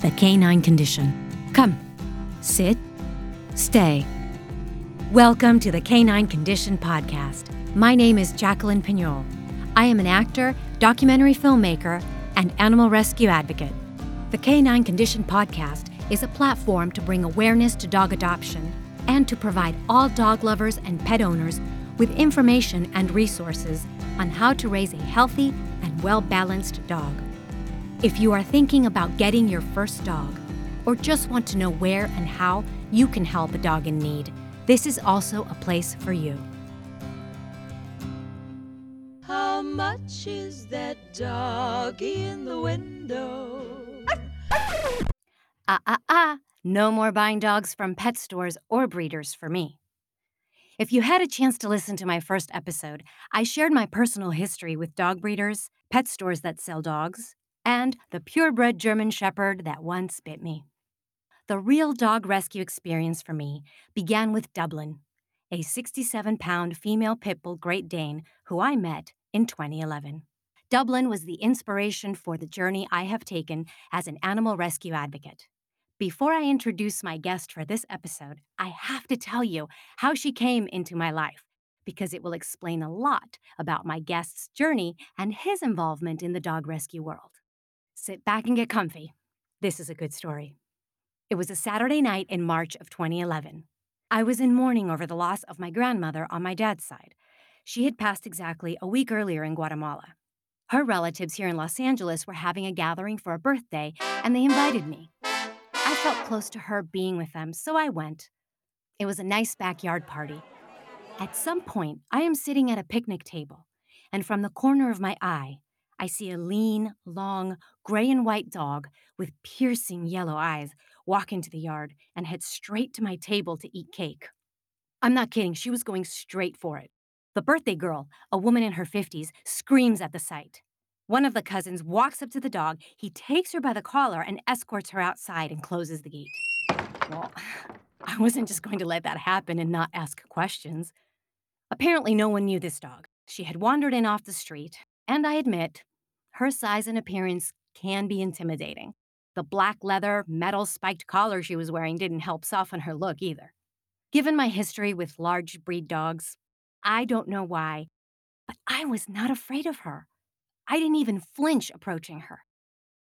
the canine condition. Come, sit, stay. Welcome to the Canine Condition Podcast. My name is Jacqueline Piñol. I am an actor, documentary filmmaker, and animal rescue advocate. The Canine Condition Podcast is a platform to bring awareness to dog adoption and to provide all dog lovers and pet owners with information and resources on how to raise a healthy and well balanced dog. If you are thinking about getting your first dog, or just want to know where and how you can help a dog in need, this is also a place for you. How much is that dog in the window? Ah, ah, ah, no more buying dogs from pet stores or breeders for me. If you had a chance to listen to my first episode, I shared my personal history with dog breeders, pet stores that sell dogs, and the purebred German Shepherd that once bit me. The real dog rescue experience for me began with Dublin, a 67 pound female pit bull Great Dane who I met in 2011. Dublin was the inspiration for the journey I have taken as an animal rescue advocate. Before I introduce my guest for this episode, I have to tell you how she came into my life because it will explain a lot about my guest's journey and his involvement in the dog rescue world. Sit back and get comfy. This is a good story. It was a Saturday night in March of 2011. I was in mourning over the loss of my grandmother on my dad's side. She had passed exactly a week earlier in Guatemala. Her relatives here in Los Angeles were having a gathering for a birthday, and they invited me. I felt close to her being with them, so I went. It was a nice backyard party. At some point, I am sitting at a picnic table, and from the corner of my eye, I see a lean, long, gray and white dog with piercing yellow eyes walk into the yard and head straight to my table to eat cake. I'm not kidding, she was going straight for it. The birthday girl, a woman in her 50s, screams at the sight. One of the cousins walks up to the dog, he takes her by the collar and escorts her outside and closes the gate. Well, I wasn't just going to let that happen and not ask questions. Apparently, no one knew this dog. She had wandered in off the street, and I admit, her size and appearance can be intimidating. The black leather, metal spiked collar she was wearing didn't help soften her look either. Given my history with large breed dogs, I don't know why, but I was not afraid of her. I didn't even flinch approaching her.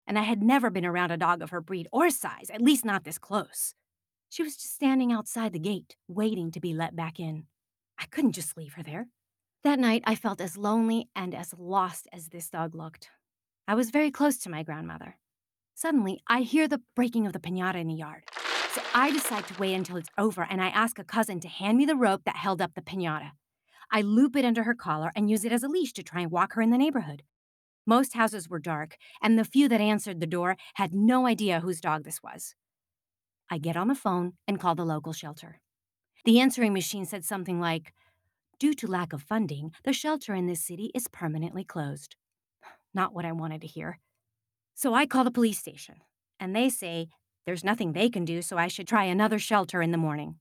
And I had never been around a dog of her breed or size, at least not this close. She was just standing outside the gate, waiting to be let back in. I couldn't just leave her there. That night, I felt as lonely and as lost as this dog looked. I was very close to my grandmother. Suddenly, I hear the breaking of the pinata in the yard. So I decide to wait until it's over and I ask a cousin to hand me the rope that held up the pinata. I loop it under her collar and use it as a leash to try and walk her in the neighborhood. Most houses were dark, and the few that answered the door had no idea whose dog this was. I get on the phone and call the local shelter. The answering machine said something like, Due to lack of funding, the shelter in this city is permanently closed. Not what I wanted to hear. So I call the police station, and they say there's nothing they can do, so I should try another shelter in the morning.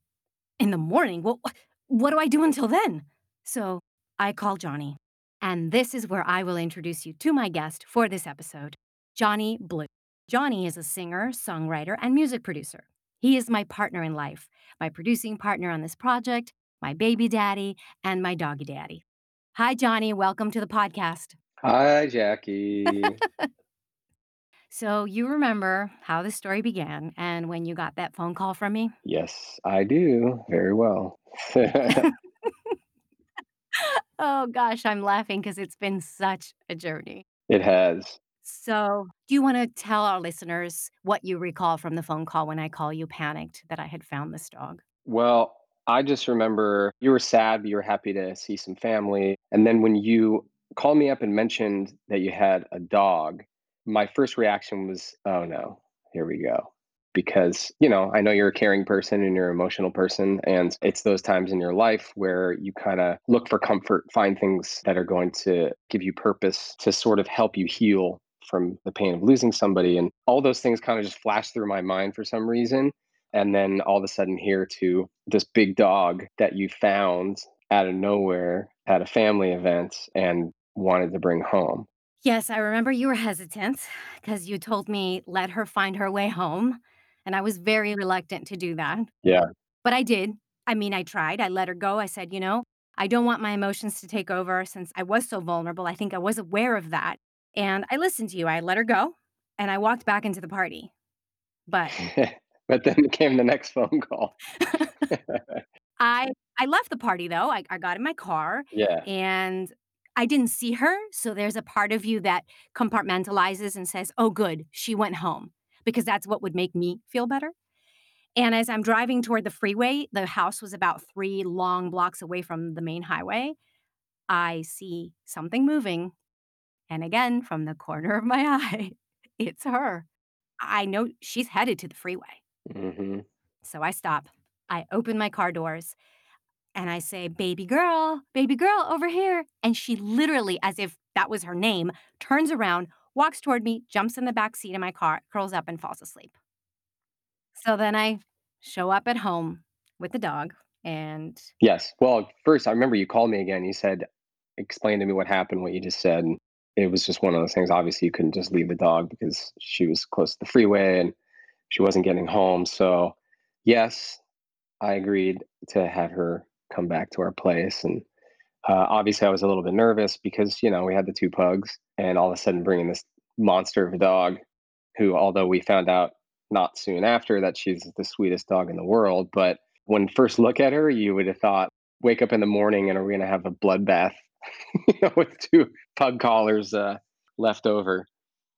In the morning? Well, what do I do until then? So I call Jonny. And this is where I will introduce you to my guest for this episode, Jonny Blu. Jonny is a singer, songwriter, and music producer. He is my partner in life, my producing partner on this project, my baby daddy, and my doggy daddy. Hi, Jonny. Welcome to the podcast. Hi, Jackie. so, you remember how the story began and when you got that phone call from me? yes, I do very well. Oh gosh, I'm laughing because it's been such a journey. it has. So, do you want to tell our listeners what you recall from the phone call when I call you panicked that I had found this dog? Well, I just remember you were sad, but you were happy to see some family. And then when you called me up and mentioned that you had a dog, my first reaction was, oh no, here we go. Because, you know, I know you're a caring person and you're an emotional person. And it's those times in your life where you kind of look for comfort, find things that are going to give you purpose to sort of help you heal from the pain of losing somebody. And all those things kind of just flashed through my mind for some reason. And then all of a sudden, here to this big dog that you found out of nowhere at a family event and wanted to bring home. Yes, I remember you were hesitant because you told me let her find her way home, and I was very reluctant to do that. Yeah. But I did. I mean, I tried. I let her go. I said, "You know, I don't want my emotions to take over since I was so vulnerable." I think I was aware of that, and I listened to you. I let her go, and I walked back into the party. But but then came the next phone call. I I left the party though. I I got in my car Yeah. and I didn't see her, so there's a part of you that compartmentalizes and says, "Oh, good, she went home," because that's what would make me feel better. And as I'm driving toward the freeway, the house was about 3 long blocks away from the main highway. I see something moving, and again, from the corner of my eye, it's her. I know she's headed to the freeway. Mhm. So I stop. I open my car doors and I say, "Baby girl, baby girl, over here." And she literally, as if that was her name, turns around, walks toward me, jumps in the back seat of my car, curls up, and falls asleep. So then I show up at home with the dog and Yes. Well, first, I remember you called me again. You said, "Explain to me what happened, what you just said." It was just one of those things. Obviously, you couldn't just leave the dog because she was close to the freeway and she wasn't getting home. So, yes, I agreed to have her come back to our place. And uh, obviously, I was a little bit nervous because, you know, we had the two pugs and all of a sudden bringing this monster of a dog who, although we found out not soon after that she's the sweetest dog in the world, but when first look at her, you would have thought, wake up in the morning and are we going to have a bloodbath you know, with two pug collars uh, left over?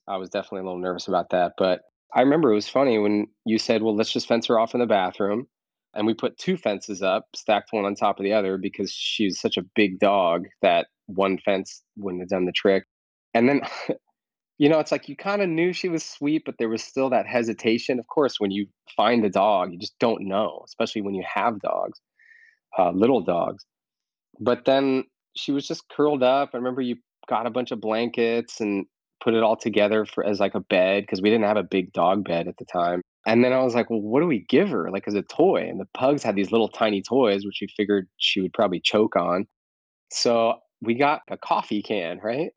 I was definitely a little nervous about that. But I remember it was funny when you said, well, let's just fence her off in the bathroom. And we put two fences up, stacked one on top of the other because she's such a big dog that one fence wouldn't have done the trick. And then You know, it's like you kinda knew she was sweet, but there was still that hesitation. Of course, when you find a dog, you just don't know, especially when you have dogs, uh, little dogs. But then she was just curled up. I remember you got a bunch of blankets and put it all together for as like a bed because we didn't have a big dog bed at the time. And then I was like, "Well, what do we give her, like, as a toy?" And the pugs had these little tiny toys, which we figured she would probably choke on. So we got a coffee can, right?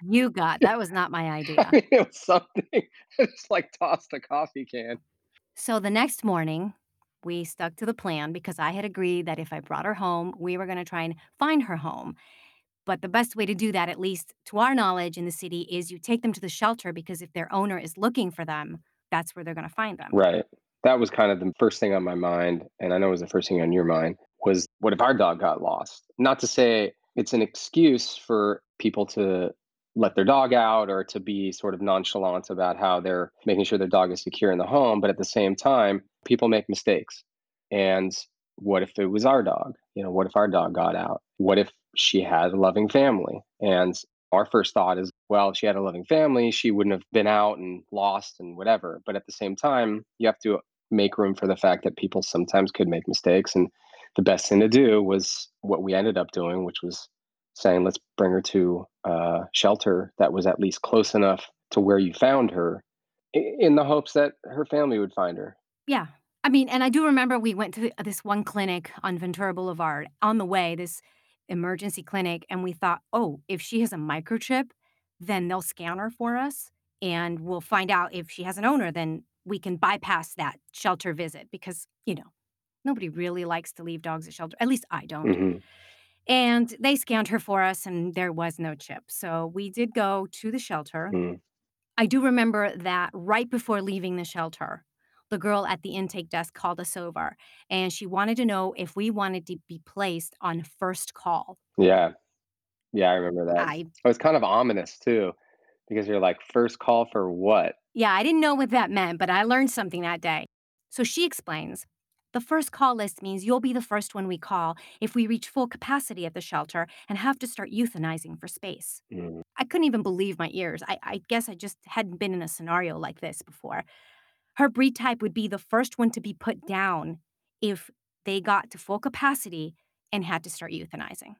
You got that was not my I idea. mean, it was something. It's like tossed a coffee can. So the next morning, we stuck to the plan because I had agreed that if I brought her home, we were going to try and find her home. But the best way to do that, at least to our knowledge in the city, is you take them to the shelter because if their owner is looking for them, that's where they're going to find them. Right. That was kind of the first thing on my mind, and I know it was the first thing on your mind, was what if our dog got lost? Not to say it's an excuse for people to let their dog out or to be sort of nonchalant about how they're making sure their dog is secure in the home, but at the same time, people make mistakes. And what if it was our dog? You know, what if our dog got out? What if she had a loving family? And our first thought is, well, if she had a loving family, she wouldn't have been out and lost and whatever. But at the same time, you have to make room for the fact that people sometimes could make mistakes. And the best thing to do was what we ended up doing, which was saying, let's bring her to a shelter that was at least close enough to where you found her in the hopes that her family would find her. Yeah. I mean, and I do remember we went to this one clinic on Ventura Boulevard on the way, this emergency clinic, and we thought, oh, if she has a microchip, then they'll scan her for us and we'll find out if she has an owner, then we can bypass that shelter visit because, you know, nobody really likes to leave dogs at shelter. At least I don't. hmm And they scanned her for us and there was no chip. So we did go to the shelter Mm. I do remember that right before leaving the shelter, the girl at the intake desk called us over and she wanted to know if we wanted to be placed on first call. Yeah. Yeah, I remember that. I It was kind of ominous too, because you're like, first call for what? yeah, I didn't know what that meant, but I learned something that day. So she explains, the first call list means you'll be the first one we call if we reach full capacity at the shelter and have to start euthanizing for space. Mm. I couldn't even believe my ears. I, I guess I just hadn't been in a scenario like this before. Her breed type would be the first one to be put down if they got to full capacity and had to start euthanizing.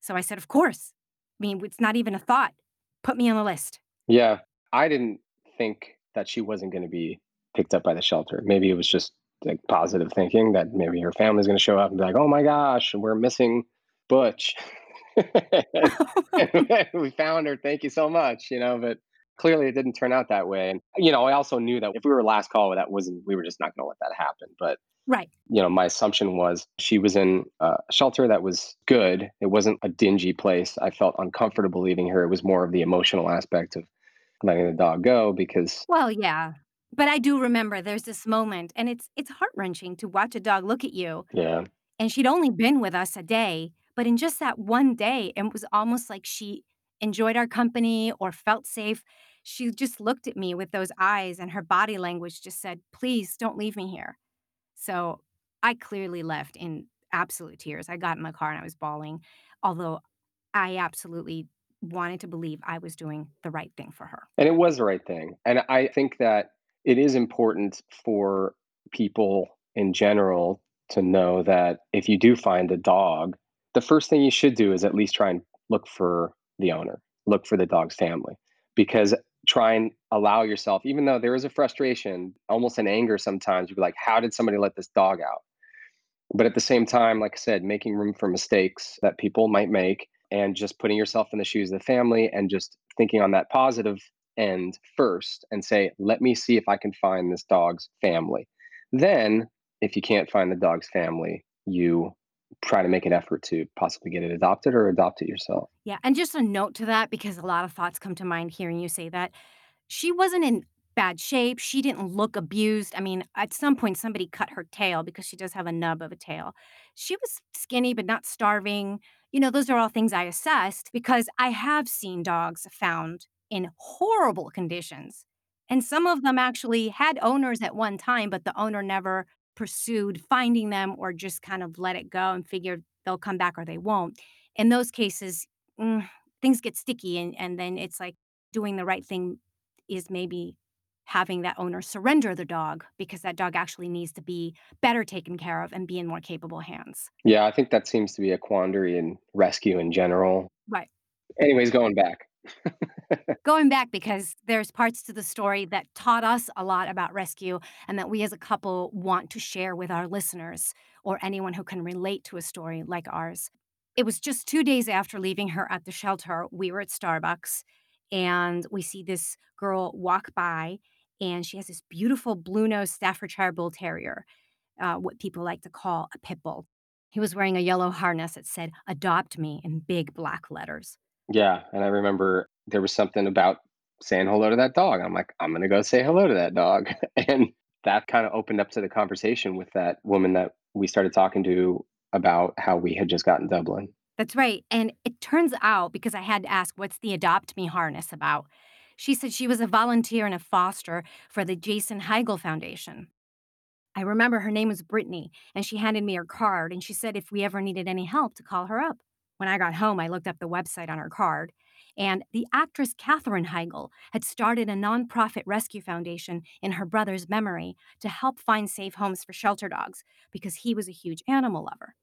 So I said, Of course. I mean, it's not even a thought. Put me on the list. Yeah, I didn't think that she wasn't going to be picked up by the shelter. Maybe it was just like positive thinking that maybe her family's going to show up and be like, "Oh my gosh, we're missing Butch." we found her. Thank you so much. You know, but clearly it didn't turn out that way. And you know, I also knew that if we were last call, that wasn't. We were just not going to let that happen. But right. you know, my assumption was she was in a shelter that was good. It wasn't a dingy place. I felt uncomfortable leaving her. It was more of the emotional aspect of letting the dog go because Well, yeah. But I do remember there's this moment, and it's it's heart-wrenching to watch a dog look at you, yeah, and she'd only been with us a day, but in just that one day, it was almost like she enjoyed our company or felt safe. She just looked at me with those eyes, and her body language just said, "Please don't leave me here." So, I clearly left in absolute tears. I got in the car and I was bawling, although I absolutely wanted to believe I was doing the right thing for her. and it was the right thing. And I think that it is important for people in general to know that if you do find a dog, the first thing you should do is at least try and look for the owner, look for the dog's family, because try and allow yourself, even though there is a frustration, almost an anger sometimes, you'd be like, how did somebody let this dog out? But at the same time, like I said, making room for mistakes that people might make and just putting yourself in the shoes of the family and just thinking on that positive end first and say, let me see if I can find this dog's family. Then, if you can't find the dog's family, you try to make an effort to possibly get it adopted or adopt it yourself. Yeah, and just a note to that because a lot of thoughts come to mind hearing you say that. She wasn't in bad shape, she didn't look abused, I mean, at some point, somebody cut her tail because she does have a nub of a tail. She was skinny, but not starving, you know, those are all things I assessed because I have seen dogs found in horrible conditions, and some of them actually had owners at one time, but the owner never pursued finding them or just kind of let it go and figured they'll come back or they won't. In those cases, mm, things get sticky, and and then it's like doing the right thing is maybe having that owner surrender the dog because that dog actually needs to be better taken care of and be in more capable hands. Yeah, I think that seems to be a quandary in rescue in general. Right. Anyways, going back. Going back because there's parts to the story that taught us a lot about rescue and that we as a couple want to share with our listeners or anyone who can relate to a story like ours. It was just 2 days after leaving her at the shelter, we were at Starbucks, and we see this girl walk by, and she has this beautiful blue-nosed Staffordshire Bull Terrier, uh, what people like to call a pit bull. He was wearing a yellow harness that said, "Adopt me" in big black letters. Yeah, and I remember there was something about saying hello to that dog. I'm like, I'm gonna go say hello to that dog, and that kind of opened up to the conversation with that woman that we started talking to about how we had just gotten Dublin. That's right, and it turns out because I had to ask, "What's the Adopt Me harness about?" She said she was a volunteer and a foster for the Jason Heigl Foundation. I remember her name was Brittany, and she handed me her card, and she said if we ever needed any help to call her up. When I got home, I looked up the website on her card, and the actress Katherine Heigl had started a nonprofit rescue foundation in her brother's memory to help find safe homes for shelter dogs because he was a huge animal lover.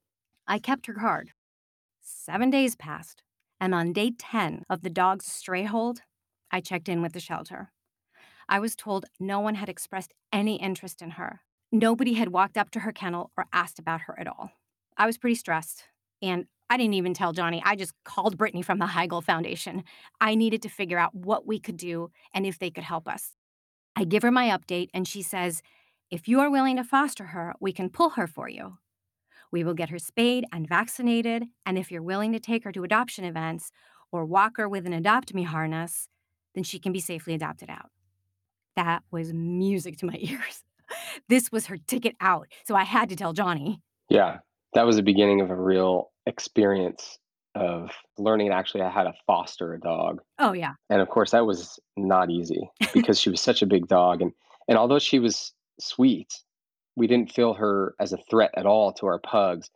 I kept her card. Seven days passed, and on day 10 of the dog's stray hold, I checked in with the shelter. I was told no one had expressed any interest in her. Nobody had walked up to her kennel or asked about her at all. I was pretty stressed, and I didn't even tell Jonny. I just called Brittany from the Heigl Foundation. I needed to figure out what we could do and if they could help us. I give her my update, and she says, If you are willing to foster her, we can pull her for you. We will get her spayed and vaccinated, and if you're willing to take her to adoption events or walk her with an Adopt Me harness, then she can be safely adopted out. That was music to my ears. This was her ticket out, so I had to tell Jonny. Yeah, that was the beginning of a real experience of learning actually how to foster a dog. Oh, yeah. And of course, that was not easy because she was such a big dog, and and although she was sweet, we didn't feel her as a threat at all to our pugs.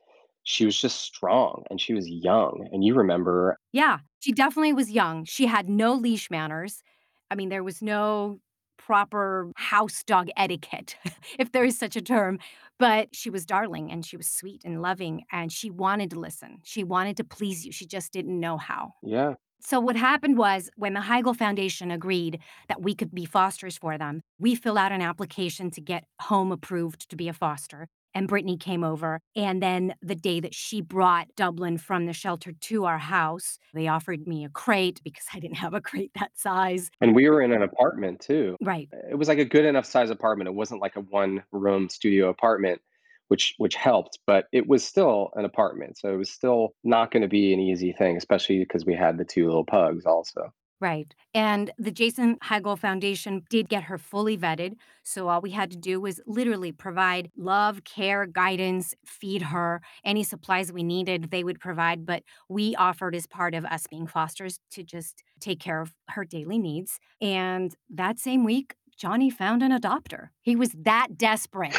She was just strong and she was young. And you remember, Yeah, she definitely was young. She had no leash manners. I mean, there was no proper house dog etiquette, if there is such a term. But she was darling and she was sweet and loving and she wanted to listen. She wanted to please you. She just didn't know how. yeah, So, what happened was when the Heigl Foundation agreed that we could be fosters for them, we fill out an application to get home approved to be a foster. And Brittany came over, and then the day that she brought Dublin from the shelter to our house, they offered me a crate because I didn't have a crate that size. And we were in an apartment too. Right. It was like a good enough size apartment. It wasn't like a one-room studio apartment, which which helped, but it was still an apartment. So it was still not gonna be an easy thing, especially because we had the 2 little pugs also. Right. And the Jason Heigl Foundation did get her fully vetted. So all we had to do was literally provide love, care, guidance, feed her. Any supplies we needed, they would provide. But we offered as part of us being fosters to just take care of her daily needs. And that same week, Jonny found an adopter. He was that desperate.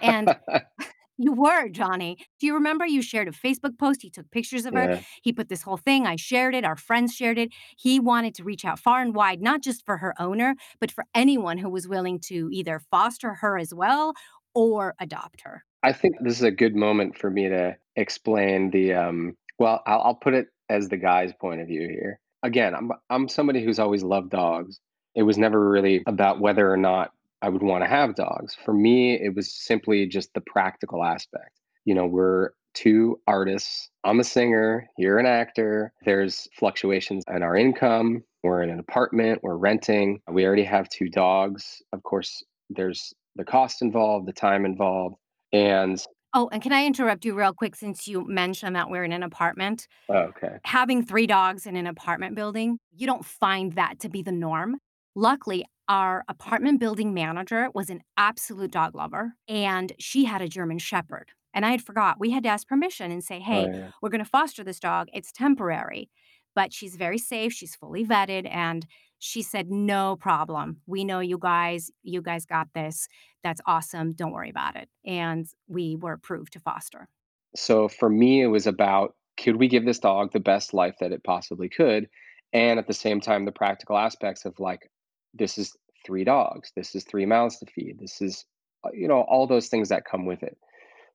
And you were, Jonny. Do you remember you shared a Facebook post? He took pictures of her. Yeah. He put this whole thing. I shared it. Our friends shared it. He wanted to reach out far and wide, not just for her owner, but for anyone who was willing to either foster her as well or adopt her. I think this is a good moment for me to explain the um well, I'll, I'll put it as the guy's point of view here. Again, I'm I'm somebody who's always loved dogs. It was never really about whether or not I would want to have dogs. For me, it was simply just the practical aspect. You know, we're two artists. I'm a singer, you're an actor. There's fluctuations in our income. We're in an apartment, we're renting. We already have two dogs. Of course, there's the cost involved, the time involved. And Oh, and can I interrupt you real quick since you mentioned that we're in an apartment? okay. Having 3 dogs in an apartment building, you don't find that to be the norm. Luckily, our apartment building manager was an absolute dog lover, and she had a German Shepherd. And I had forgot, we had to ask permission and say, Oh "Hey, yeah. we're gonna foster this dog, it's temporary, but she's very safe, she's fully vetted," and she said, "No problem. We know you guys, you guys got this. That's awesome, don't worry about it." And we were approved to foster. So for me, it was about could we give this dog the best life that it possibly could? And at the same time, the practical aspects of like, this is three dogs, this is three mouths to feed, this is, uh, you know, all those things that come with it.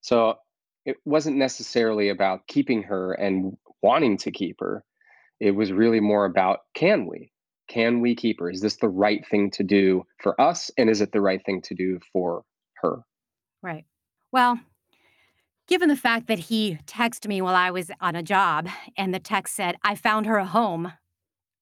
So it wasn't necessarily about keeping her and wanting to keep her. It was really more about can we? Can we keep her? Is this the right thing to do for us? And is it the right thing to do for her? Right. Well, given the fact that he texted me while I was on a job and the text said, "I found her a home,"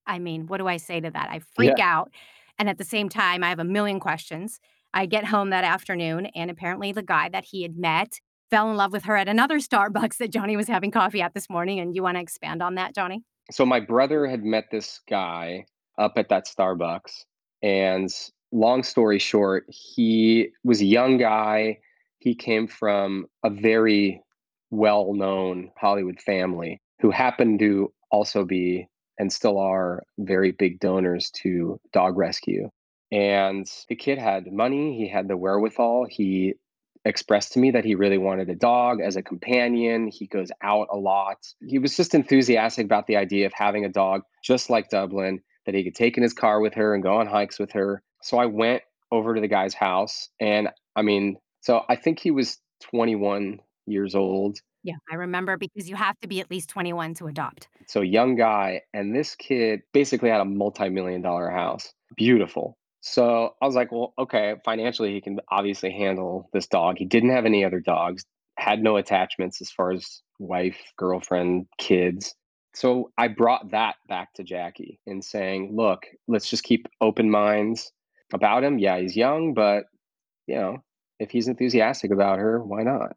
I mean, what do I say to that? I freak Yeah. out, and at the same time, I have a million questions. I get home that afternoon, and apparently the guy that he had met fell in love with her at another Starbucks that Jonny was having coffee at this morning, and you wanna expand on that, Jonny? So my brother had met this guy up at that Starbucks, and long story short, he was a young guy. He came from a very well-known Hollywood family who happened to also be and still are very big donors to dog rescue. And the kid had money, he had the wherewithal. He expressed to me that he really wanted a dog as a companion. He goes out a lot. He was just enthusiastic about the idea of having a dog just like Dublin that he could take in his car with her and go on hikes with her. So I went over to the guy's house and I mean, so I think he was 21 years old. Yeah, I remember because you have to be at least 21 to adopt. So young guy and this kid basically had a multi-million dollar house. Beautiful. So I was like, well, okay, financially he can obviously handle this dog. He didn't have any other dogs, had no attachments as far as wife, girlfriend, kids. So I brought that back to Jackie and saying, look, let's just keep open minds about him. Yeah, he's young, but you know, if he's enthusiastic about her, why not?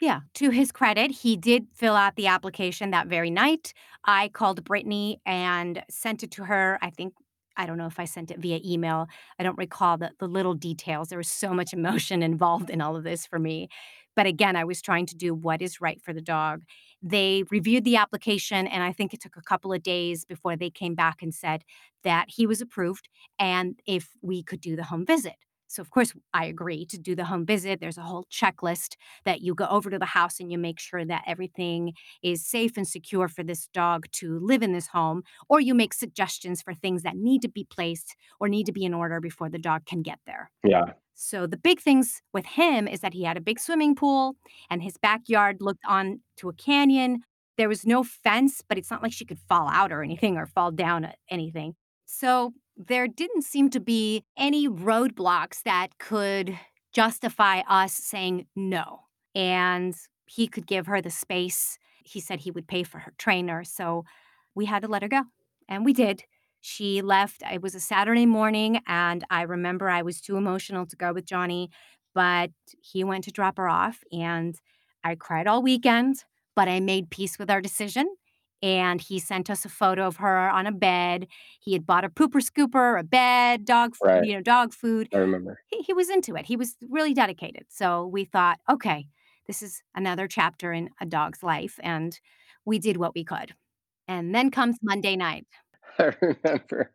Yeah, to his credit, he did fill out the application that very night. I called Brittany and sent it to her. I think I don't know if I sent it via email. I don't recall the the little details. There was so much emotion involved in all of this for me. But again, I was trying to do what is right for the dog. They reviewed the application, and I think it took a couple of days before they came back and said that he was approved and if we could do the home visit. So, of course, I agree to do the home visit. There's a whole checklist that you go over to the house and you make sure that everything is safe and secure for this dog to live in this home, or you make suggestions for things that need to be placed or need to be in order before the dog can get there. Yeah. So the big things with him is that he had a big swimming pool and his backyard looked on to a canyon. There was no fence, but it's not like she could fall out or anything or fall down at anything. So there didn't seem to be any roadblocks that could justify us saying no. and he could give her the space. He said he would pay for her trainer, so we had to let her go, and we did. She left it was a Saturday morning, and I remember I was too emotional to go with Jonny, but he went to drop her off, and I cried all weekend, but I made peace with our decision, and he sent us a photo of her on a bed. He had bought a pooper scooper, a bed, dog f Right. you know, dog food. I remember. He he was into it. He was really dedicated. So we thought, "Okay, this is another chapter in a dog's life," and we did what we could. And then comes Monday night. I remember.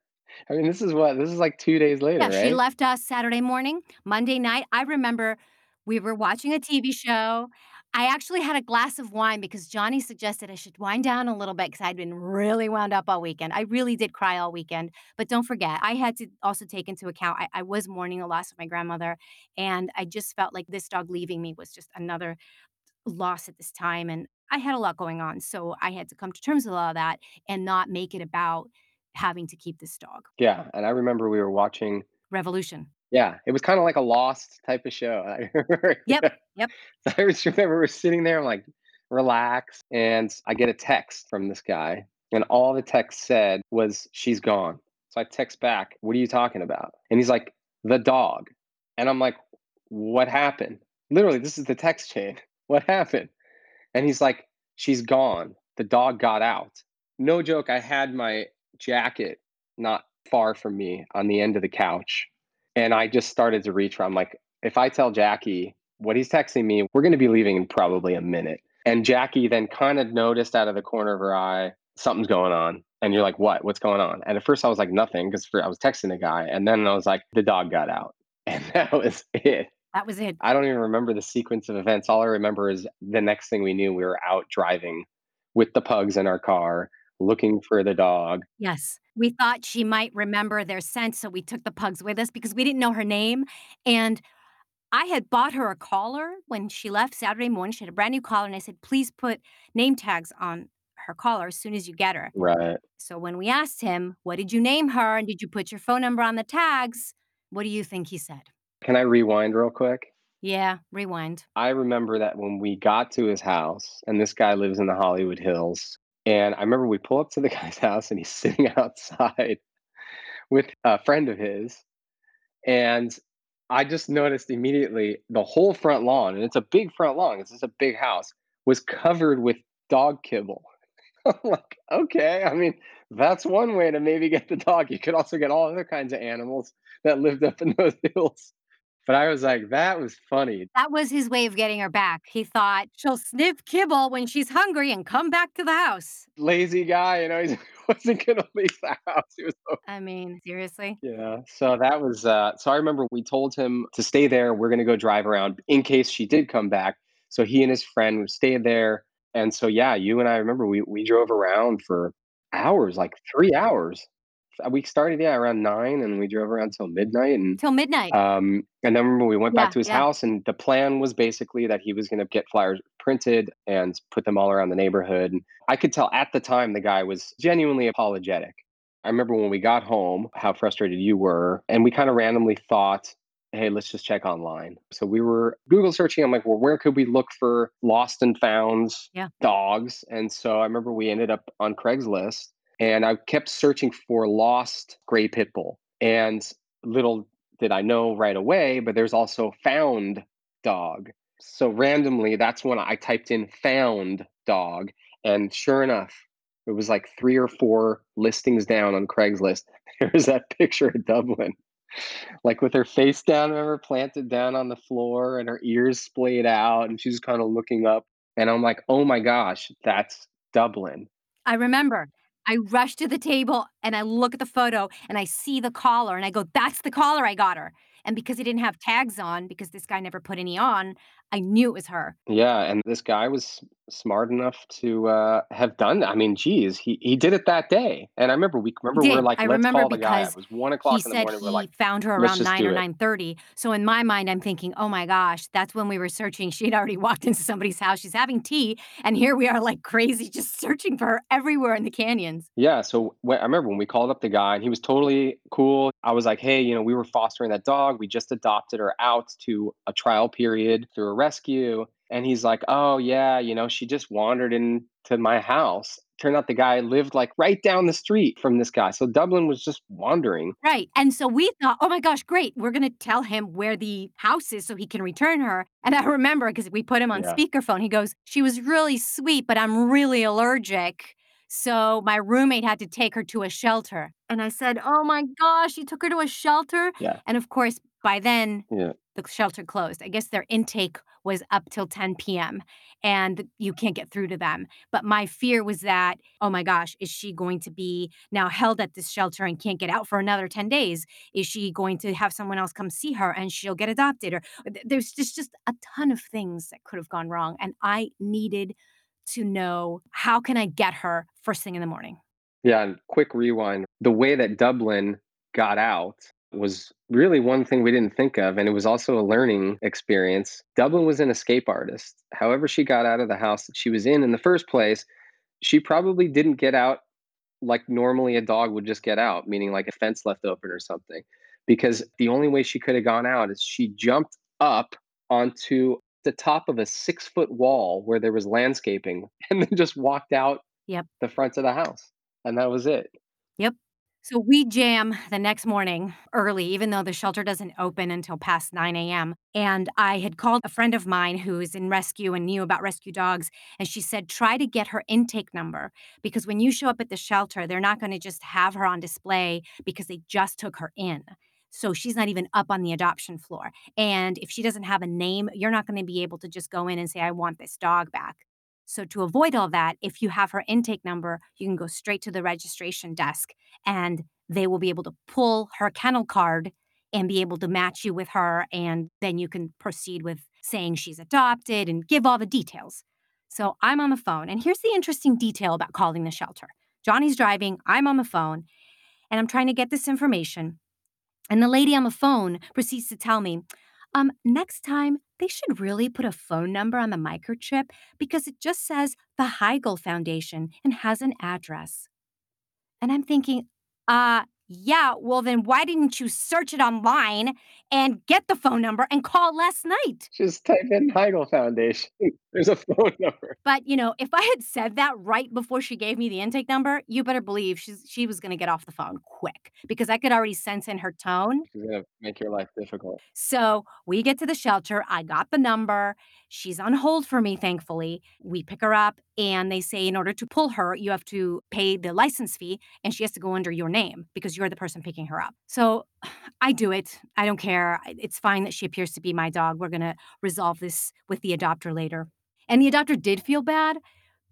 I mean, this is what this is like 2 days later, Yeah, she left us Saturday morning. Monday night, I remember we were watching a TV show. I actually had a glass of wine because Jonny suggested I should wind down a little bit because I'd been really wound up all weekend. I really did cry all weekend, but don't forget, I had to also take into account I I was mourning the loss of my grandmother, and I just felt like this dog leaving me was just another loss at this time, and I had a lot going on, so I had to come to terms with all of that and not make it about having to keep this dog. Yeah, and I remember we were watching Revolution. Yeah, it was kinda like a Lost type of show. I remember, Yep, yep. I just remember we're sitting there, like, relax. and I get a text from this guy, and all the text said was, "She's gone." So I text back, "What are you talking about?" And he's like, "The dog." And I'm like, "What happened?" Literally, this is the text chain. "What happened?" And he's like, "She's gone. The dog got out." No joke, I had my jacket not far from me on the end of the couch, and I just started to reach for I'm like, "If I tell Jackie what he's texting me, we're gonna be leaving in probably a minute." And Jackie then kinda noticed out of the corner of her eye, "Something's going on." And you're like, "What? What's going on?" And at first I was like, nothing, because I was texting the guy, and then I was like, "The dog got out." And that was it. That was it. I don't even remember the sequence of events. All I remember is the next thing we knew, we were out driving with the pugs in our car, looking for the dog. Yes. We thought she might remember their scent, so we took the pugs with us because we didn't know her name, and I had bought her a collar when she left Saturday morning. She had a brand new collar, and I said, "Please put name tags on her collar as soon as you get her." Right. So when we asked him, "What did you name her, and did you put your phone number on the tags?" What do you think he said? Can I rewind real quick? Yeah, rewind. I remember that when we got to his house and this guy lives in the Hollywood Hills, and I remember we pull up to the guy's house, and he's sitting outside with a friend of his, and I just noticed immediately the whole front lawn, and it's a big front lawn, this is a big house, was covered with dog kibble. I'm like, "Okay, I mean, that's one way to maybe get the dog." You could also get all other kinds of animals that lived up in those hills. But I was like, "That was funny." That was his way of getting her back. He thought, "She'll sniff kibble when she's hungry and come back to the house." Lazy guy, you know, he wasn't gonna leave the house, he was so I mean, seriously? Yeah, so that was, uh so I remember we told him to stay there, we're gonna go drive around in case she did come back. So he and his friend stayed there, and so, yeah, you and I remember we we drove around for hours, like 3 hours. Uh, we started, yeah, around 9, and we drove around till midnight, and, Till midnight. um, and then we went back to his yeah. house, and the plan was basically that he was gonna get flyers printed and put them all around the neighborhood, and I could tell at the time the guy was genuinely apologetic. I remember when we got home, how frustrated you were, and we kinda randomly thought, "Hey, let's just check online." So we were Google searching, I'm like, "Well, where could we look for lost and founds Yeah. dogs?" And so I remember we ended up on Craigslist, and I kept searching for lost gray pit bull, and little did I know right away, but there's also found dog. So randomly, that's when I typed in "found dog," and sure enough, it was like 3 or 4 listings down on Craigslist. There was that picture of Dublin, like, with her face down, remember, planted down on the floor and her ears splayed out, and she's kinda looking up, and I'm like, "Oh my gosh, that's Dublin." I remember. I rush to the table, and I look at the photo, and I see the collar, and I go, "That's the collar I got her." And because he didn't have tags on, because this guy never put any on, I knew it was her. Yeah, and this guy was smart enough to, uh, have done that. I mean, geez, he he did it that day, and I remember we remember we're like, I "Let's remember call the guy because It was one he o'clock in the said morning, we're he like, found her around 9 or 9:30. So in my mind, I'm thinking, "Oh my gosh, that's when we were searching." She'd already walked into somebody's house, she's having tea, and here we are like crazy just searching for her everywhere in the canyons. Yeah, so whe I remember when we called up the guy, and he was totally cool. I was like, "Hey, you know, we were fostering that dog, we just adopted her out to a trial period through a rescue, And he's like, "Oh, yeah, you know, she just wandered into my house." Turned out the guy lived, like, right down the street from this guy, so Dublin was just wandering. Right, and so we thought, "Oh my gosh, great, we're gonna tell him where the house is so he can return her," and I remember because we put him on Yeah. speakerphone, he goes, "She was really sweet, but I'm really allergic, so my roommate had to take her to a shelter." And I said, "Oh my gosh, you took her to a shelter?" Yeah. And of course, by then, Yeah. the shelter closed. I guess their intake was up till 10 PM, and you can't get through to them. But my fear was that, "Oh my gosh, is she going to be now held at this shelter and can't get out for another 10 days? Is she going to have someone else come see her and she'll get adopted?" Or uh, there's just just a ton of things that could have gone wrong, and I needed to know, how can I get her first thing in the morning? Yeah, and quick rewind, the way that Dublin got out was really one thing we didn't think of, and it was also a learning experience. Dublin was an escape artist. However she got out of the house that she was in in the first place, she probably didn't get out like normally a dog would just get out, meaning like a fence left open or something, because the only way she could have gone out is she jumped up onto the top of a six-foot wall where there was landscaping and then just walked out Yep. the front of the house, and that was it. Yep. So we jam the next morning early, even though the shelter doesn't open until past 9 AM, and I had called a friend of mine who's in rescue and knew about rescue dogs, and she said, "Try to get her intake number, because when you show up at the shelter, they're not gonna just have her on display because they just took her in. So she's not even up on the adoption floor, and if she doesn't have a name, you're not gonna be able to just go in and say, 'I want this dog back.' So to avoid all that, if you have her intake number, you can go straight to the registration desk, and they will be able to pull her kennel card and be able to match you with her, and then you can proceed with saying she's adopted and give all the details." So I'm on the phone, and here's the interesting detail about calling the shelter. Jonny's driving, I'm on the phone, and I'm trying to get this information, and the lady on the phone proceeds to tell me, "Um, next time, they should really put a phone number on the microchip because it just says the Heigl Foundation and has an address." And I'm thinking, "Uh, yeah, well, then why didn't you search it online and get the phone number and call last night?" Just type in Heigl Foundation. There's a phone number. But, you know, if I had said that right before she gave me the intake number, you better believe she's she was gonna get off the phone quick because I could already sense in her tone She's gonna make your life difficult. So, we get to the shelter, I got the number, she's on hold for me, thankfully. We pick her up, and they say in order to pull her, you have to pay the license fee, and she has to go under your name because you're the person picking her up. So, I do it, I don't care, it's fine that she appears to be my dog, we're gonna resolve this with the adopter later. And the adopter did feel bad,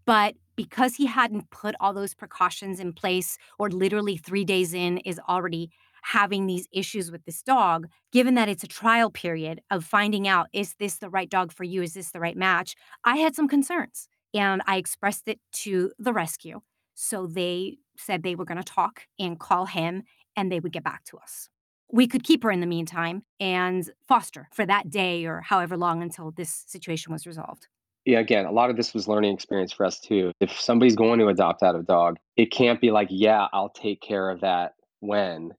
but because he hadn't put all those precautions in place or literally 3 days in is already having these issues with this dog, given that it's a trial period of finding out, "Is this the right dog for you? Is this the right match?" I had some concerns, and I expressed it to the rescue. So they said they were gonna talk and call him, and they would get back to us. We could keep her in the meantime and foster for that day or however long until this situation was resolved. Yeah, again, a lot of this was learning experience for us too. If somebody's going to adopt out a dog, it can't be like, "Yeah, I'll take care of that when."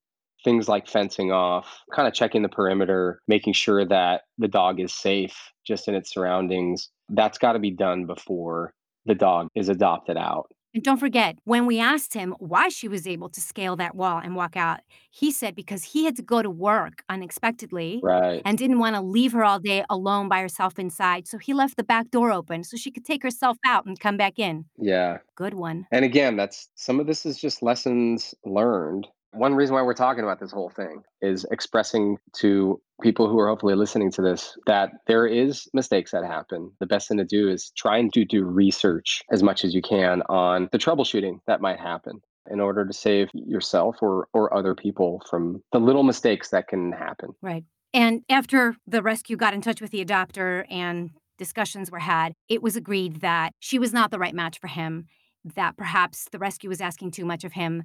Things like fencing off, kinda checking the perimeter, making sure that the dog is safe just in its surroundings, that's gotta be done before the dog is adopted out. And don't forget, when we asked him why she was able to scale that wall and walk out, he said because he had to go to work unexpectedly Right. and didn't wanna leave her all day alone by herself inside, so he left the back door open so she could take herself out and come back in. Yeah. Good one. And again, that's some of this is just lessons learned. One reason why we're talking about this whole thing is expressing to people who are hopefully listening to this that there is mistakes that happen. The best thing to do is trying to do research as much as you can on the troubleshooting that might happen in order to save yourself or or other people from the little mistakes that can happen. Right. And after the rescue got in touch with the adopter and discussions were had, it was agreed that she was not the right match for him, that perhaps the rescue was asking too much of him,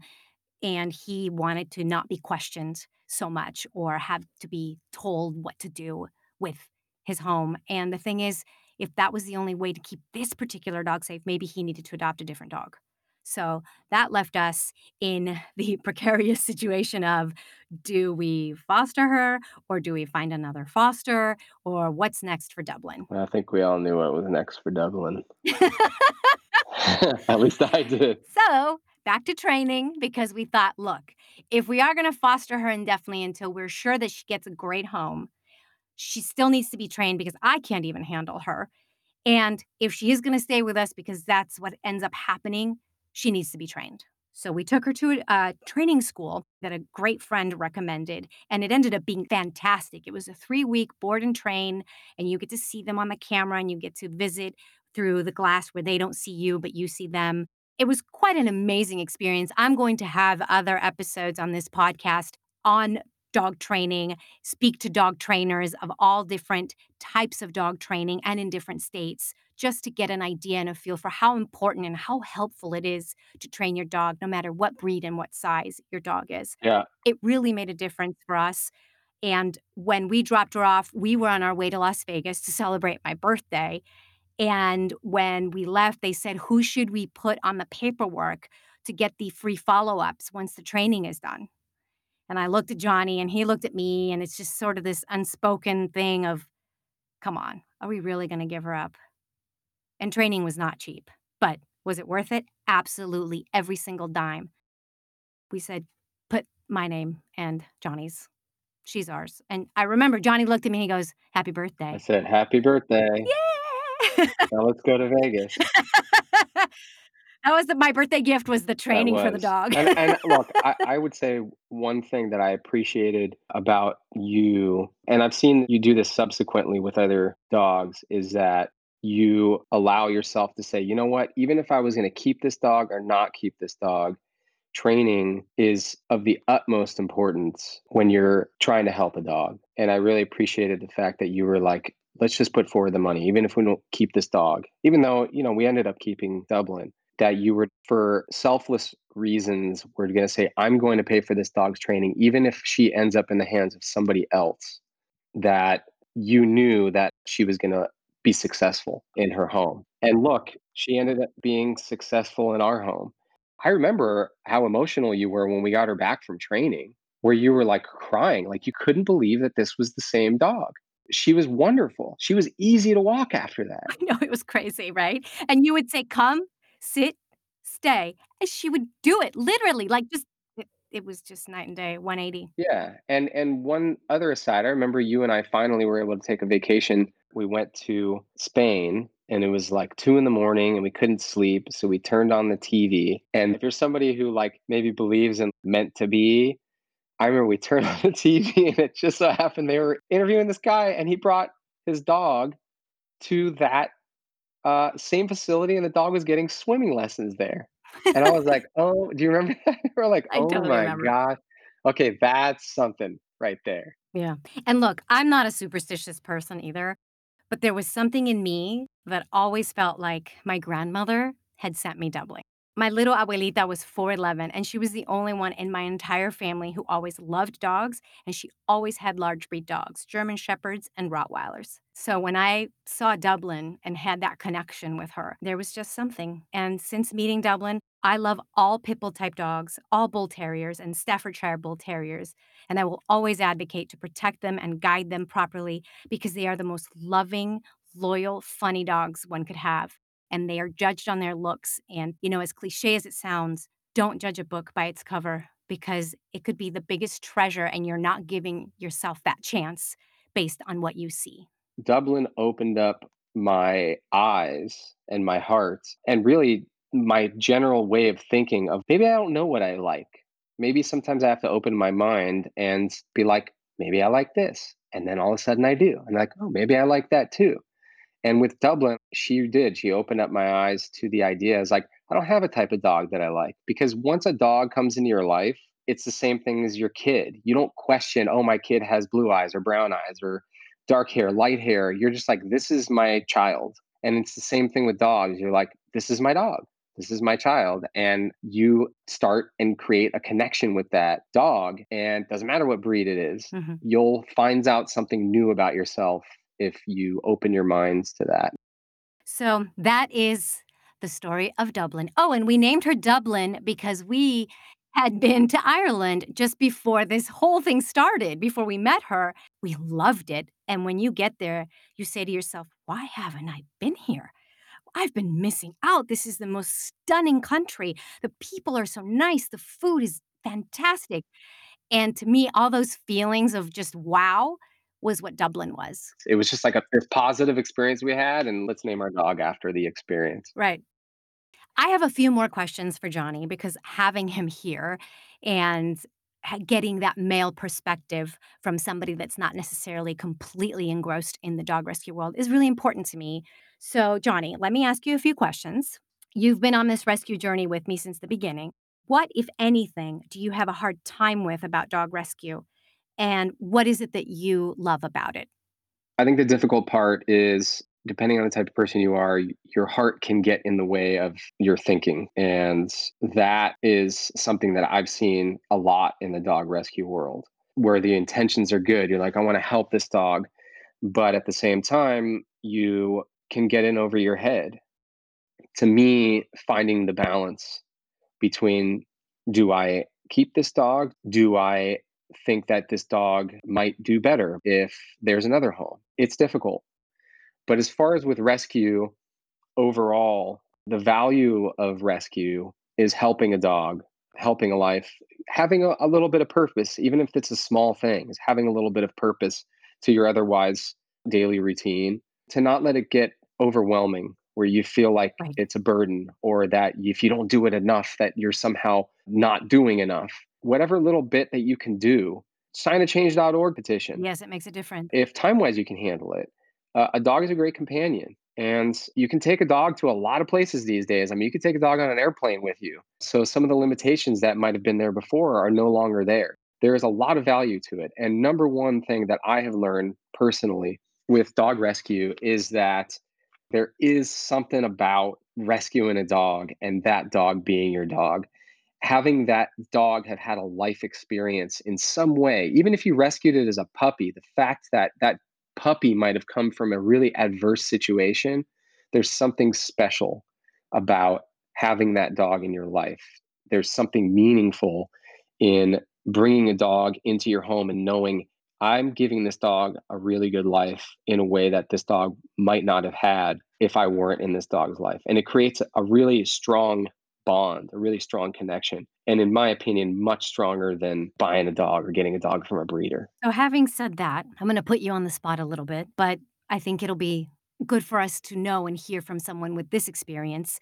and he wanted to not be questioned so much or have to be told what to do with his home. And the thing is, if that was the only way to keep this particular dog safe, maybe he needed to adopt a different dog. So that left us in the precarious situation of do we foster her or do we find another foster or what's next for Dublin? I think we all knew what was next for Dublin. At least I did. So back to training because we thought, look, if we are going to foster her indefinitely until we're sure that she gets a great home, she still needs to be trained because I can't even handle her. And if she is going to stay with us because that's what ends up happening, she needs to be trained. So we took her to a uh, training school that a great friend recommended, and it ended up being fantastic. It was a three week board and train, and you get to see them on the camera and you get to visit through the glass where they don't see you, but you see them. It was quite an amazing experience. I'm going to have other episodes on this podcast on dog training, speak to dog trainers of all different types of dog training and in different states, just to get an idea and a feel for how important and how helpful it is to train your dog, no matter what breed and what size your dog is. Yeah. It really made a difference for us. And when we dropped her off, we were on our way to Las Vegas to celebrate my birthday. And when we left, they said, Who should we put on the paperwork to get the free follow ups once the training is done? And I looked at Jonny and he looked at me, and it's just sort of this unspoken thing of, Come on, are we really going to give her up? And training was not cheap, but was it worth it? Absolutely, every single dime. We said, Put my name and Jonny's. She's ours. And I remember Jonny looked at me and he goes, Happy birthday. I said, Happy birthday. Yeah. Now let's go to Vegas. that was the, my birthday gift was the training for the dog. And, and look, I, I would say one thing that I appreciated about you, and I've seen you do this subsequently with other dogs, is that you allow yourself to say, you know what, even if I was going to keep this dog or not keep this dog, training is of the utmost importance when you're trying to help a dog. And I really appreciated the fact that you were like, let's just put forward the money, even if we don't keep this dog, even though, you know, we ended up keeping Dublin, that you were for selfless reasons, we're going to say, I'm going to pay for this dog's training, even if she ends up in the hands of somebody else, that you knew that she was going to be successful in her home. And look, she ended up being successful in our home. I remember how emotional you were when we got her back from training, where you were like crying, like you couldn't believe that this was the same dog. She was wonderful. She was easy to walk after that. I know it was crazy, right? And you would say, Come, sit, stay. And she would do it literally, like just, it, it was just night and day, 180. Yeah. And and one other aside, I remember you and I finally were able to take a vacation. We went to Spain and it was like two in the morning and we couldn't sleep. So we turned on the TV. And if you're somebody who like maybe believes in meant to be, I remember we turned on the TV and it just so happened they were interviewing this guy and he brought his dog to that uh, same facility and the dog was getting swimming lessons there. And I was like, oh, do you remember that? We're like, oh totally my remember. God. Okay, that's something right there. Yeah. And look, I'm not a superstitious person either, but there was something in me that always felt like my grandmother had sent me Dublin. My little abuelita was 4'11, and she was the only one in my entire family who always loved dogs, and she always had large breed dogs, German Shepherds and Rottweilers. So when I saw Dublin and had that connection with her, there was just something. And since meeting Dublin, I love all pit bull type dogs, all bull terriers and Staffordshire bull terriers, and I will always advocate to protect them and guide them properly because they are the most loving, loyal, funny dogs one could have. And they are judged on their looks. And, you know, as cliche as it sounds, don't judge a book by its cover because it could be the biggest treasure and you're not giving yourself that chance based on what you see. Dublin opened up my eyes and my heart and really my general way of thinking of maybe I don't know what I like. Maybe sometimes I have to open my mind and be like, maybe I like this. And then all of a sudden I do. And like, oh, maybe I like that too. And with Dublin, she did. She opened up my eyes to the idea. It's like, I don't have a type of dog that I like because once a dog comes into your life, it's the same thing as your kid. You don't question, oh, my kid has blue eyes or brown eyes or dark hair, light hair. You're just like, this is my child. And it's the same thing with dogs. You're like, this is my dog. This is my child. And you start and create a connection with that dog. And it doesn't matter what breed it is, Mhm. you'll find out something new about yourself if you open your minds to that. So that is The Story of Dublin. Oh, and we named her Dublin because we had been to Ireland just before this whole thing started, before we met her. We loved it. And when you get there, you say to yourself, why haven't I been here? I've been missing out. This is the most stunning country. The people are so nice. The food is fantastic. And to me, all those feelings of just wow was what Dublin was. It was just like a this positive experience we had, and let's name our dog after the experience. Right. I have a few more questions for Jonny because having him here and getting that male perspective from somebody that's not necessarily completely engrossed in the dog rescue world is really important to me. So, Jonny, let me ask you a few questions. You've been on this rescue journey with me since the beginning. What, if anything, do you have a hard time with about dog rescue? And what is it that you love about it? I think the difficult part is depending on the type of person you are, your heart can get in the way of your thinking. And that is something that I've seen a lot in the dog rescue world where the intentions are good. You're like, I want to help this dog. But at the same time, you can get in over your head. To me, finding the balance between do I keep this dog? Do I think that this dog might do better if there's another home? It's difficult. But as far as with rescue overall, the value of rescue is helping a dog, helping a life, having a, a little bit of purpose, even if it's a small thing, is having a little bit of purpose to your otherwise daily routine, to not let it get overwhelming where you feel like Right. it's a burden or that if you don't do it enough that you're somehow not doing enough whatever little bit that you can do sign a change.org petition. Yes, it makes a difference. if time wise you can handle it uh, a dog is a great companion and you can take a dog to a lot of places these days. I mean you can take a dog on an airplane with you. So some of the limitations that might have been there before are no longer there. There is a lot of value to it. And number one thing that i have learned personally with dog rescue is that there is something about rescuing a dog and that dog being your dog having that dog have had a life experience in some way even if you rescued it as a puppy the fact that that puppy might have come from a really adverse situation there's something special about having that dog in your life. There's something meaningful in bringing a dog into your home and knowing i'm giving this dog a really good life in a way that this dog might not have had if i weren't in this dog's life. And it creates a really strong bond, a really strong connection. And in my opinion, much stronger than buying a dog or getting a dog from a breeder. So, having said that, I'm going to put you on the spot a little bit, but I think it'll be good for us to know and hear from someone with this experience.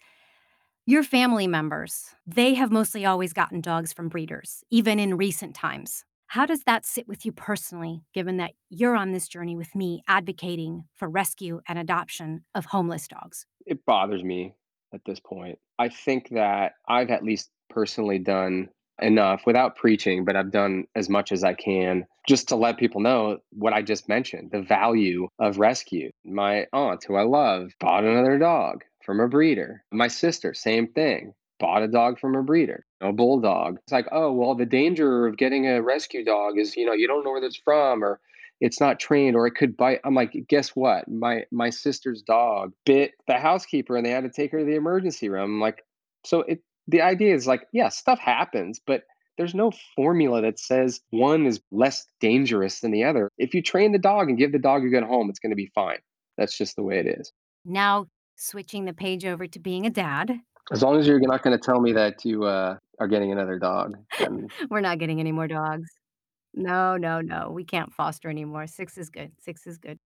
Your family members, they have mostly always gotten dogs from breeders, even in recent times. How does that sit with you personally, given that you're on this journey with me advocating for rescue and adoption of homeless dogs? It bothers me at this point. I think that I've at least personally done enough without preaching, but I've done as much as I can just to let people know what I just mentioned the value of rescue. My aunt, who I love, bought another dog from a breeder. My sister, same thing, bought a dog from a breeder, a bulldog. It's like, oh, well, the danger of getting a rescue dog is, you know, you don't know where it's from or it's not trained or it could bite. I'm like, guess what? My my sister's dog bit the housekeeper and they had to take her to the emergency room. I'm like, so it the idea is like, yeah, stuff happens, but there's no formula that says one is less dangerous than the other. If you train the dog and give the dog a good home, it's going to be fine. That's just the way it is. Now, switching the page over to being a dad, As long as you're not going to tell me that you uh, are getting another dog, then we're not getting any more dogs. No, no, no. We can't foster anymore. 6 is good. 6 is good.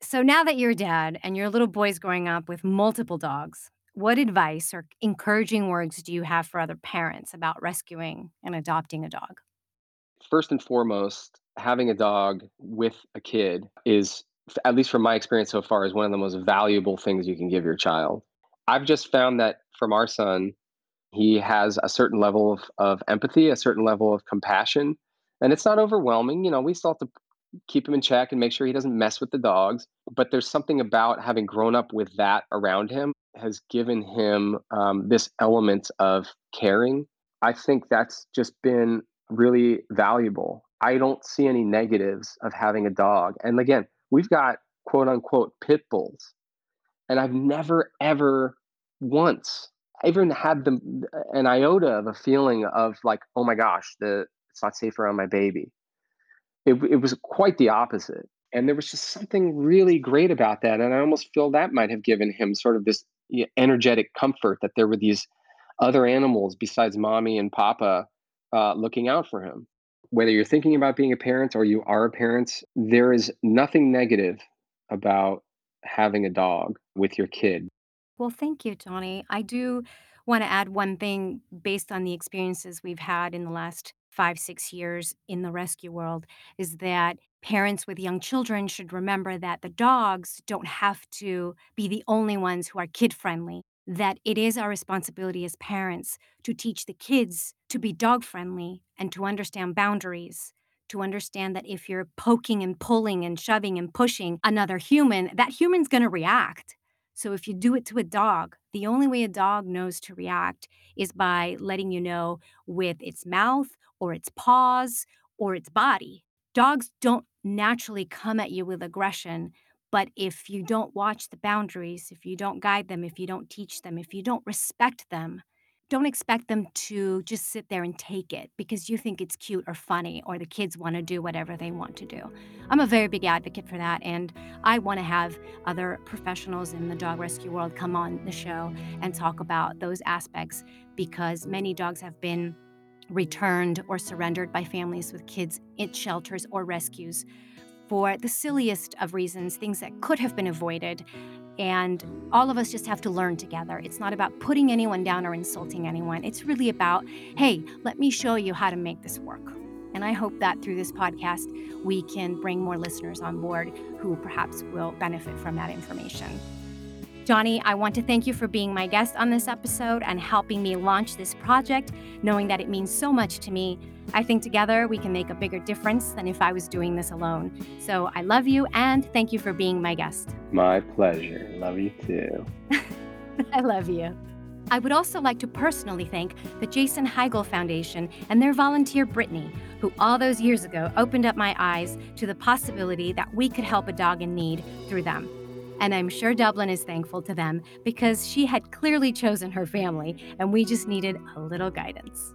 So now that you're a dad and your little boy's growing up with multiple dogs, what advice or encouraging words do you have for other parents about rescuing and adopting a dog? first and foremost, having a dog with a kid is, at least from my experience so far, is one of the most valuable things you can give your child. I've just found that from our son, he has a certain level of, of empathy, a certain level of compassion, and it's not overwhelming. You know, we still have to keep him in check and make sure he doesn't mess with the dogs. But there's something about having grown up with that around him has given him um, this element of caring. I think that's just been really valuable. I don't see any negatives of having a dog. And again, we've got quote unquote pit bulls. And I've never, ever once. I even had the an iota of a feeling of like, oh my gosh, the it's not safe around my baby. It, it was quite the opposite. And there was just something really great about that. And I almost feel that might have given him sort of this energetic comfort that there were these other animals besides mommy and papa uh, looking out for him. Whether you're thinking about being a parent or you are a parent, there is nothing negative about having a dog with your kid. Well, thank you, Jonny. I do want to add one thing based on the experiences we've had in the last five, six years in the rescue world is that parents with young children should remember that the dogs don't have to be the only ones who are kid friendly. That it is our responsibility as parents to teach the kids to be dog friendly and to understand boundaries to understand that if you're poking and pulling and shoving and pushing another human, that human's going to react. So if you do it to a dog, the only way a dog knows to react is by letting you know with its mouth or its paws or its body. Dogs don't naturally come at you with aggression, but if you don't watch the boundaries, if you don't guide them, if you don't teach them, if you don't respect them, don't expect them to just sit there and take it because you think it's cute or funny or the kids want to do whatever they want to do. I'm a very big advocate for that and I want to have other professionals in the dog rescue world come on the show and talk about those aspects because many dogs have been returned or surrendered by families with kids in shelters or rescues for the silliest of reasons, things that could have been avoided and all of us just have to learn together. It's not about putting anyone down or insulting anyone. It's really about, hey, let me show you how to make this work. And I hope that through this podcast, we can bring more listeners on board who perhaps will benefit from that information. Jonny, I want to thank you for being my guest on this episode and helping me launch this project, knowing that it means so much to me. I think together we can make a bigger difference than if I was doing this alone. So I love you and thank you for being my guest. My pleasure. Love you too. I love you. I would also like to personally thank the Jason Heigl Foundation and their volunteer Brittany, who all those years ago opened up my eyes to the possibility that we could help a dog in need through them. And I'm sure Dublin is thankful to them because she had clearly chosen her family and we just needed a little guidance.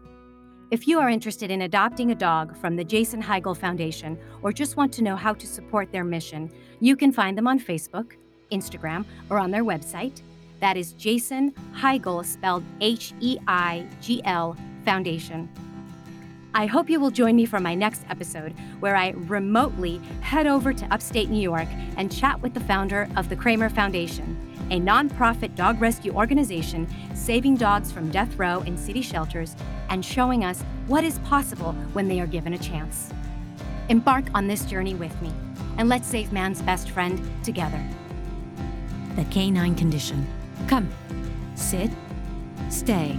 If you are interested in adopting a dog from the Jason Heigl Foundation or just want to know how to support their mission, you can find them on Facebook, Instagram, or on their website. That is Jason Heigl, spelled H E I G L Foundation. I hope you will join me for my next episode, where I remotely head over to upstate New York and chat with the founder of the Kramer Foundation, a nonprofit dog rescue organization saving dogs from death row in city shelters and showing us what is possible when they are given a chance. Embark on this journey with me, and let's save man's best friend together. The canine condition. Come, sit, stay